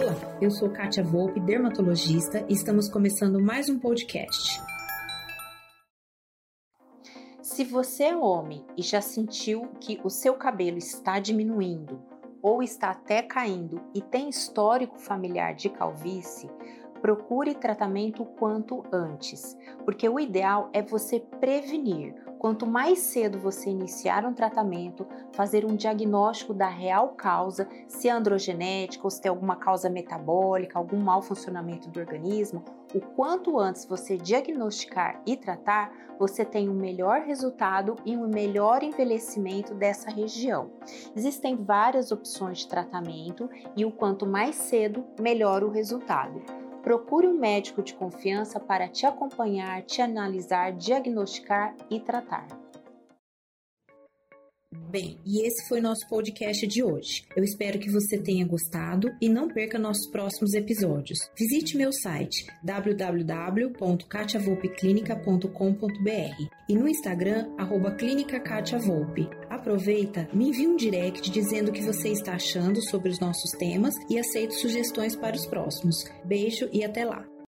Olá, eu sou Kátia Volpe, dermatologista, e estamos começando mais um podcast. Se você é homem e já sentiu que o seu cabelo está diminuindo ou está até caindo e tem histórico familiar de calvície, procure tratamento quanto antes, porque o ideal é você prevenir Quanto mais cedo você iniciar um tratamento, fazer um diagnóstico da real causa, se é androgenética ou se tem alguma causa metabólica, algum mau funcionamento do organismo, o quanto antes você diagnosticar e tratar, você tem um melhor resultado e um melhor envelhecimento dessa região. Existem várias opções de tratamento e o quanto mais cedo, melhor o resultado. Procure um médico de confiança para te acompanhar, te analisar, diagnosticar e tratar. Bem, e esse foi nosso podcast de hoje. Eu espero que você tenha gostado e não perca nossos próximos episódios. Visite meu site www.catiavolpeclinica.com.br e no Instagram, arroba Clínica Aproveita, me envie um direct dizendo o que você está achando sobre os nossos temas e aceito sugestões para os próximos. Beijo e até lá!